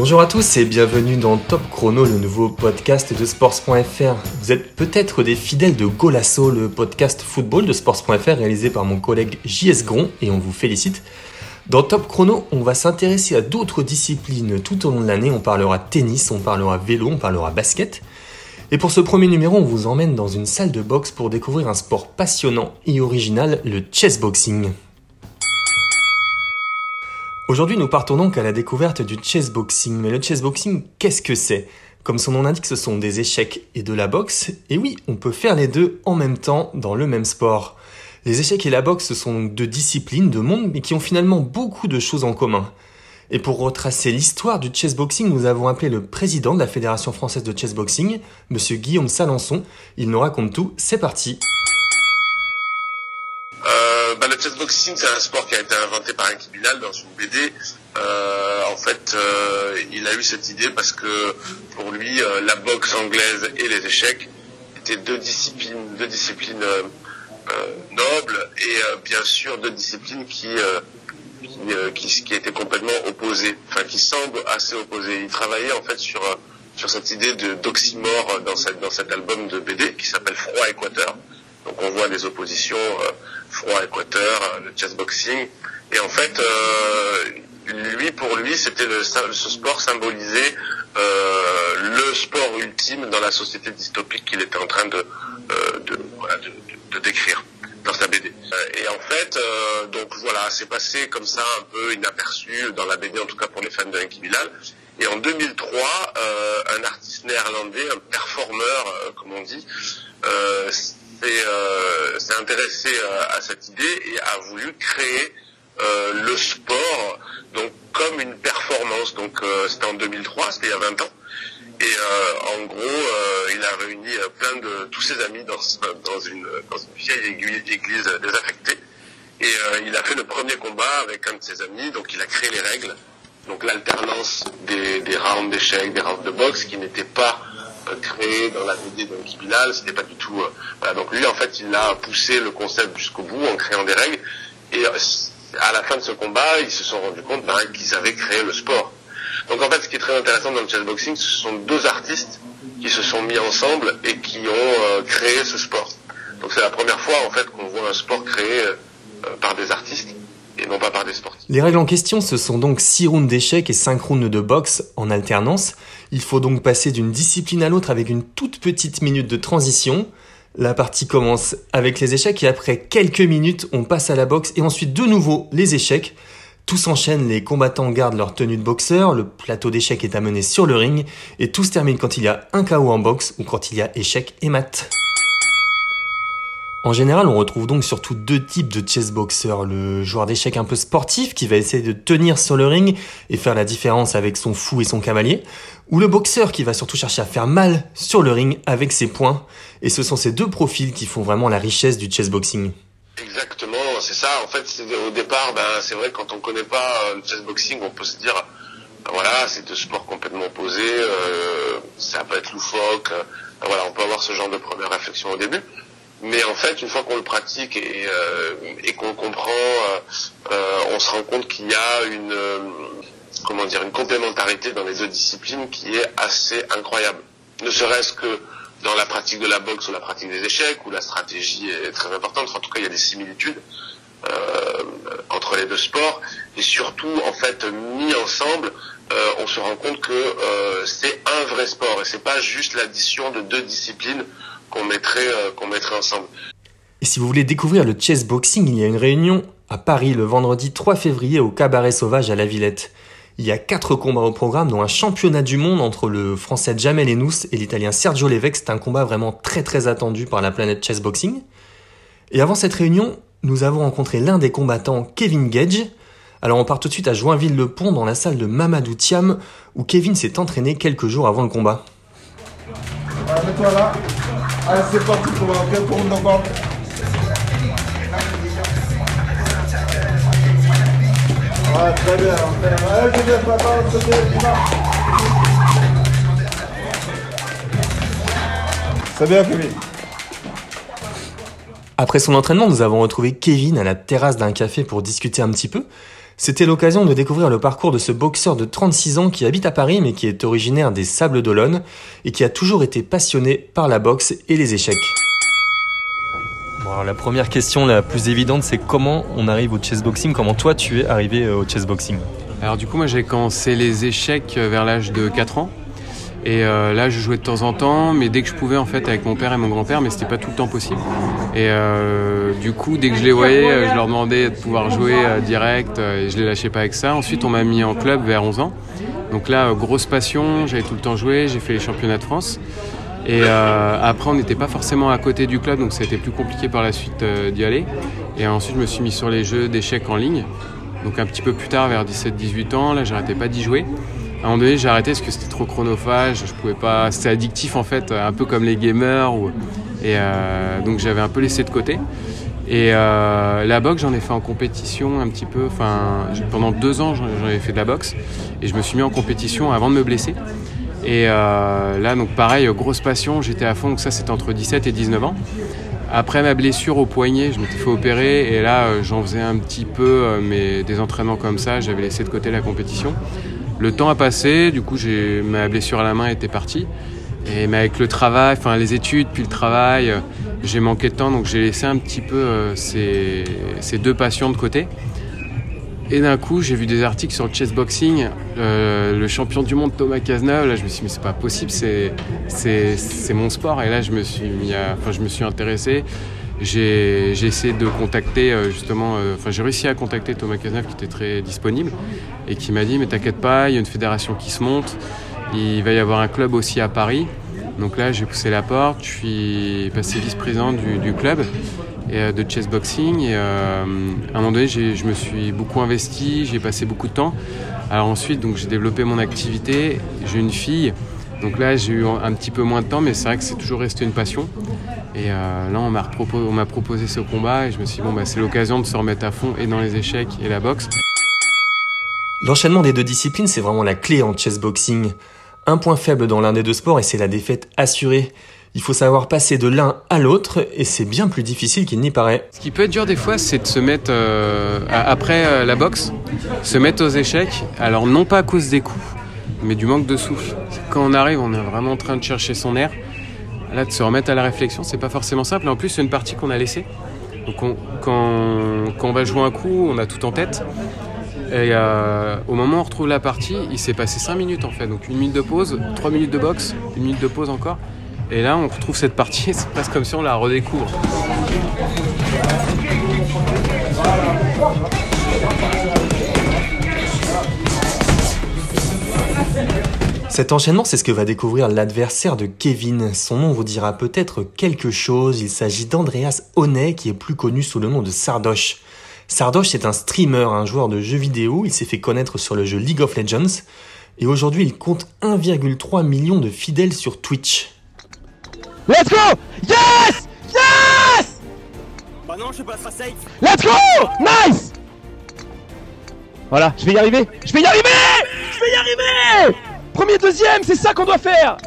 Bonjour à tous et bienvenue dans Top Chrono, le nouveau podcast de Sports.fr. Vous êtes peut-être des fidèles de Golasso, le podcast football de Sports.fr réalisé par mon collègue JS Gron et on vous félicite. Dans Top Chrono, on va s'intéresser à d'autres disciplines tout au long de l'année. On parlera tennis, on parlera vélo, on parlera basket. Et pour ce premier numéro, on vous emmène dans une salle de boxe pour découvrir un sport passionnant et original, le chessboxing. Aujourd'hui, nous partons donc à la découverte du chessboxing. Mais le chessboxing, qu'est-ce que c'est? Comme son nom l'indique, ce sont des échecs et de la boxe. Et oui, on peut faire les deux en même temps dans le même sport. Les échecs et la boxe, ce sont deux disciplines, de mondes, mais qui ont finalement beaucoup de choses en commun. Et pour retracer l'histoire du chessboxing, nous avons appelé le président de la Fédération française de chessboxing, monsieur Guillaume Salançon. Il nous raconte tout, c'est parti. Euh, bah, le chessboxing, c'est un sport qui a été inventé par un Bilal dans une BD. Euh, en fait, euh, il a eu cette idée parce que pour lui, euh, la boxe anglaise et les échecs étaient deux disciplines, deux disciplines euh, nobles et bien sûr deux disciplines qui euh, qui, qui, était complètement opposé, enfin qui semble assez opposé. Il travaillait en fait sur euh, sur cette idée d'oxymore dans cette dans cet album de BD qui s'appelle Froid Équateur. Donc on voit des oppositions euh, Froid Équateur, le chessboxing, et en fait lui pour lui c'était ce sport symbolisait le sport ultime dans la société dystopique qu'il était en train de de, voilà, de, de décrire dans sa BD. Euh, et en fait, euh, donc voilà, c'est passé comme ça un peu inaperçu dans la BD, en tout cas pour les fans de Enki Bilal. Et en 2003, euh, un artiste néerlandais, un performeur, comme on dit, s'est intéressé à cette idée et a voulu créer le sport donc comme une performance. Donc c'était en 2003, c'était il y a 20 ans. Et euh, en gros, euh, il a réuni euh, plein de tous ses amis dans, dans, une, dans une vieille église désaffectée. Et il a fait le premier combat avec un de ses amis. Donc il a créé les règles. Donc l'alternance des, des rounds d'échecs, des rounds de boxe qui n'étaient pas créés dans la BD de Bilal. C'était pas du tout. voilà. Donc lui, en fait, il a poussé le concept jusqu'au bout en créant des règles. Et à la fin de ce combat, ils se sont rendus compte ben, qu'ils avaient créé le sport. Donc en fait, ce qui est très intéressant dans le chessboxing, ce sont deux artistes qui se sont mis ensemble et qui ont euh, créé ce sport. Donc c'est la première fois en fait qu'on voit un sport créé euh, par des artistes Les règles en question, ce sont donc 6 rounds d'échecs et 5 rounds de boxe en alternance. Il faut donc passer d'une discipline à l'autre avec une toute petite minute de transition. La partie commence avec les échecs et après quelques minutes, on passe à la boxe et ensuite de nouveau les échecs. Tout s'enchaîne, les combattants gardent leur tenue de boxeur, le plateau d'échecs est amené sur le ring, et tout se termine quand il y a un KO en boxe ou quand il y a échec et mat. En général, on retrouve donc surtout deux types de chessboxers. Le joueur d'échecs un peu sportif qui va essayer de tenir sur le ring et faire la différence avec son fou et son cavalier. Ou le boxeur qui va surtout chercher à faire mal sur le ring avec ses poings. Et ce sont ces deux profils qui font vraiment la richesse du chessboxing. Exactement c'est ça. En fait, au départ, ben, c'est vrai quand on connaît pas euh, le chessboxing, on peut se dire, ben, voilà, c'est deux sports complètement opposés, euh, ça peut être loufoque. Euh, voilà, on peut avoir ce genre de première réflexion au début. Mais en fait, une fois qu'on le pratique et, et qu'on comprend, on se rend compte qu'il y a une, comment dire, une complémentarité dans les deux disciplines qui est assez incroyable. Ne serait-ce que dans la pratique de la boxe ou la pratique des échecs, où la stratégie est très importante. En tout cas, il y a des similitudes. Euh, entre les deux sports et surtout en fait mis ensemble euh, on se rend compte que euh, c'est un vrai sport et c'est pas juste l'addition de deux disciplines qu'on mettrait qu'on mettrait ensemble. Et si vous voulez découvrir le chess boxing, il y a une réunion à Paris le vendredi 3 février au Cabaret Sauvage à La Villette. Il y a quatre combats au programme, dont un championnat du monde entre le français Jamel Enous et l'italien Sergio Levec. C'est un combat vraiment très très attendu par la planète chess boxing. Et avant cette réunion, nous avons rencontré l'un des combattants, Kevin Gage. Alors on part tout de suite à Joinville-le-Pont dans la salle de Mamadou Thiam où Kevin s'est entraîné quelques jours avant le combat. Allez, mets-toi là. Allez, c'est parti pour un pour une Ah, très bien. Allez, je viens pas C'est bien, Kevin. Après son entraînement, nous avons retrouvé Kevin à la terrasse d'un café pour discuter un petit peu. C'était l'occasion de découvrir le parcours de ce boxeur de 36 ans qui habite à Paris mais qui est originaire des Sables d'Olonne et qui a toujours été passionné par la boxe et les échecs. Bon, alors la première question la plus évidente, c'est comment on arrive au chessboxing Comment toi tu es arrivé euh, au chessboxing Alors du coup, moi j'ai commencé les échecs vers l'âge de 4 ans. Et euh, là, je jouais de temps en temps, mais dès que je pouvais, en fait, avec mon père et mon grand-père, mais c'était pas tout le temps possible. Et euh, du coup, dès que je les voyais, je leur demandais de pouvoir jouer euh, direct, et je les lâchais pas avec ça. Ensuite, on m'a mis en club vers 11 ans. Donc là, grosse passion, j'avais tout le temps joué, j'ai fait les championnats de France. Et après, on n'était pas forcément à côté du club, donc ça a été plus compliqué par la suite d'y aller. Et ensuite, je me suis mis sur les jeux d'échecs en ligne. Donc un petit peu plus tard, vers 17-18 ans, là, j'arrêtais pas d'y jouer. À un moment donné, j'ai arrêté parce que c'était trop chronophage. Je pouvais pas. C'était addictif en fait, un peu comme les gamers. Et euh, donc j'avais un peu laissé de côté. Et euh, la boxe, j'en ai fait en compétition un petit peu. Enfin, pendant deux ans, j'en ai fait de la boxe. Et je me suis mis en compétition avant de me blesser. Et euh, là, donc pareil, grosse passion, j'étais à fond. Donc ça, c'était entre 17 et 19 ans. Après ma blessure au poignet, je m'étais fait opérer et là, j'en faisais un petit peu, mais des entraînements comme ça, j'avais laissé de côté la compétition. Le temps a passé, du coup ma blessure à la main était partie. Et, mais avec le travail, enfin les études, puis le travail, euh, j'ai manqué de temps, donc j'ai laissé un petit peu euh, ces, deux passions de côté. Et d'un coup, j'ai vu des articles sur le chessboxing, euh, le champion du monde Thomas Cazeneuve. Là, je me suis dit, mais c'est pas possible, c'est, c'est, mon sport. Et là, je me suis, mis enfin, je me suis intéressé j'ai essayé de contacter euh, justement, euh, enfin j'ai réussi à contacter Thomas Cazeneuve qui était très disponible et qui m'a dit mais t'inquiète pas, il y a une fédération qui se monte, il va y avoir un club aussi à Paris. Donc là j'ai poussé la porte, je suis passé vice-président du, club et, de chessboxing et euh, à un moment donné je me suis beaucoup investi, j'ai passé beaucoup de temps. Alors ensuite donc j'ai développé mon activité, j'ai une fille. Donc là, j'ai eu un petit peu moins de temps, mais c'est vrai que c'est toujours resté une passion. Et euh, là, on m'a proposé, proposé, ce combat et je me suis dit, bon, bah, c'est l'occasion de se remettre à fond et dans les échecs et la boxe. L'enchaînement des deux disciplines, c'est vraiment la clé en chessboxing. Un point faible dans l'un des deux sports et c'est la défaite assurée. Il faut savoir passer de l'un à l'autre et c'est bien plus difficile qu'il n'y paraît. Ce qui peut être dur des fois, c'est de se mettre, euh, après euh, la boxe, se mettre aux échecs. Alors non pas à cause des coups, mais du manque de souffle. Quand on arrive, on est vraiment en train de chercher son air. Là, de se remettre à la réflexion, c'est pas forcément simple. en plus, c'est une partie qu'on a laissée. Donc, quand, on va jouer un coup, on a tout en tête. Et euh, au moment où on retrouve la partie, il s'est passé 5 minutes en fait. Donc, une minute de pause, 3 minutes de boxe, une minute de pause encore. Et là, on retrouve cette partie, c'est presque comme si on la redécouvre. Cet enchaînement, c'est ce que va découvrir l'adversaire de Kevin. Son nom vous dira peut-être quelque chose. Il s'agit d'Andreas Honnet, qui est plus connu sous le nom de Sardoche. Sardoche, c'est un streamer, un joueur de jeux vidéo. Il s'est fait connaître sur le jeu League of Legends. Et aujourd'hui, il compte 1,3 million de fidèles sur Twitch. Let's go Yes Yes Bah non, je sais pas, ça safe. Let's go Nice Voilà, je vais y arriver Je vais y arriver Je vais y arriver Premier, deuxième, c'est ça qu'on doit faire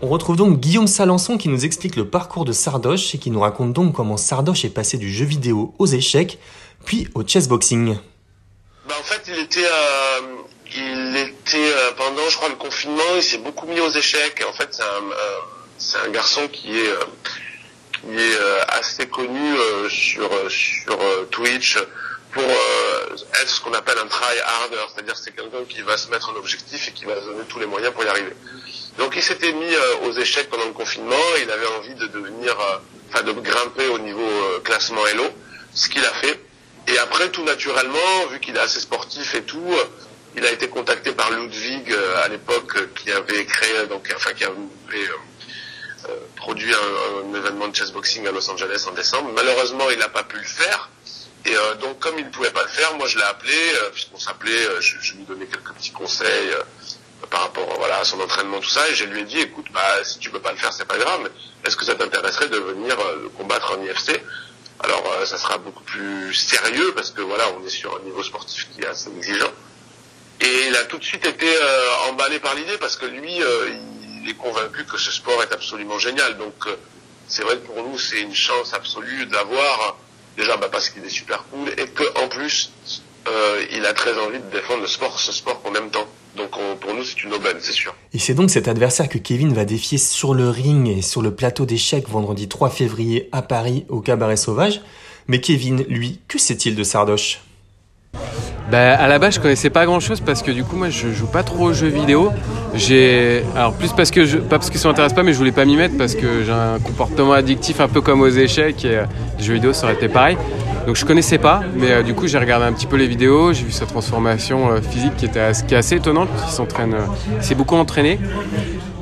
on retrouve donc Guillaume Salançon qui nous explique le parcours de Sardoche et qui nous raconte donc comment Sardoche est passé du jeu vidéo aux échecs, puis au chessboxing. Bah en fait, il était, euh, il était euh, pendant, je crois, le confinement, il s'est beaucoup mis aux échecs. En fait, c'est un, euh, c'est un garçon qui est, qui est assez connu sur sur Twitch pour euh, être ce qu'on appelle un try harder, c'est-à-dire c'est quelqu'un qui va se mettre un objectif et qui va se donner tous les moyens pour y arriver. Donc il s'était mis euh, aux échecs pendant le confinement, il avait envie de devenir, euh, enfin de grimper au niveau classement Hello, ce qu'il a fait. Et après tout naturellement, vu qu'il est assez sportif et tout, il a été contacté par Ludwig à l'époque qui avait créé, donc enfin qui avait produit un, un, événement de chessboxing à Los Angeles en décembre. Malheureusement, il n'a pas pu le faire. Et euh, donc, comme il ne pouvait pas le faire, moi je l'ai appelé, euh, puisqu'on s'appelait, euh, je, je, lui donnais quelques petits conseils par rapport voilà, à son entraînement, tout ça, et je lui ai dit, écoute, bah, si tu peux pas le faire, c'est pas grave, est-ce que ça t'intéresserait de venir combattre en IFC Alors, ça sera beaucoup plus sérieux, parce que voilà, on est sur un niveau sportif qui est assez exigeant. Et il a tout de suite été emballé par l'idée, parce que lui, il est convaincu que ce sport est absolument génial. Donc, c'est vrai que pour nous, c'est une chance absolue d'avoir, déjà bah, parce qu'il est super cool, et qu'en plus, euh, il a très envie de défendre le sport, ce sport qu'on aime tant. Donc pour nous, c'est une aubaine, c'est sûr. Et c'est donc cet adversaire que Kevin va défier sur le ring et sur le plateau d'échecs vendredi 3 février à Paris au Cabaret Sauvage. Mais Kevin, lui, que sait-il de Sardoche? Bah, à la base, je connaissais pas grand chose parce que du coup, moi, je joue pas trop aux jeux vidéo. J'ai, alors plus parce que je, pas parce que ça m'intéresse pas, mais je voulais pas m'y mettre parce que j'ai un comportement addictif un peu comme aux échecs et euh, les jeux vidéo ça aurait été pareil. Donc je connaissais pas, mais euh, du coup j'ai regardé un petit peu les vidéos, j'ai vu sa transformation euh, physique qui était qui assez étonnante. Il s'entraîne, s'est beaucoup entraîné.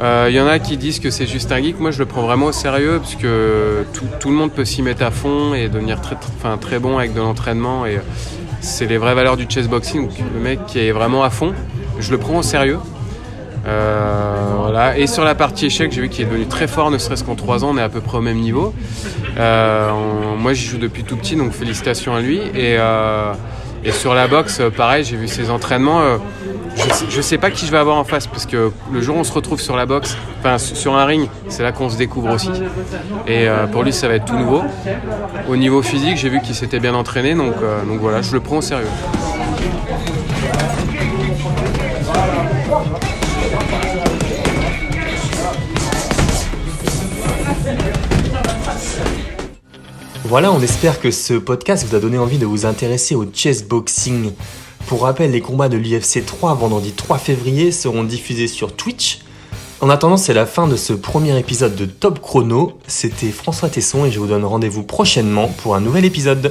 Il y en a qui disent que c'est juste un geek. Moi, je le prends vraiment au sérieux parce que tout, le monde peut s'y mettre à fond et devenir très, très bon avec de l'entraînement et c'est les vraies valeurs du chessboxing. Le mec qui est vraiment à fond, je le prends au sérieux. Euh. Et sur la partie échec, j'ai vu qu'il est devenu très fort, ne serait-ce qu'en 3 ans, on est à peu près au même niveau. Euh, moi, j'y joue depuis tout petit, donc félicitations à lui. Et, euh, et sur la boxe, pareil, j'ai vu ses entraînements. Je ne sais pas qui je vais avoir en face parce que le jour où on se retrouve sur la boxe, enfin sur un ring, c'est là qu'on se découvre aussi. Et pour lui, ça va être tout nouveau. Au niveau physique, j'ai vu qu'il s'était bien entraîné, donc, donc voilà, je le prends au sérieux. Voilà, on espère que ce podcast vous a donné envie de vous intéresser au chess boxing. Pour rappel, les combats de l'UFC 3 vendredi 3 février seront diffusés sur Twitch. En attendant, c'est la fin de ce premier épisode de Top Chrono. C'était François Tesson et je vous donne rendez-vous prochainement pour un nouvel épisode.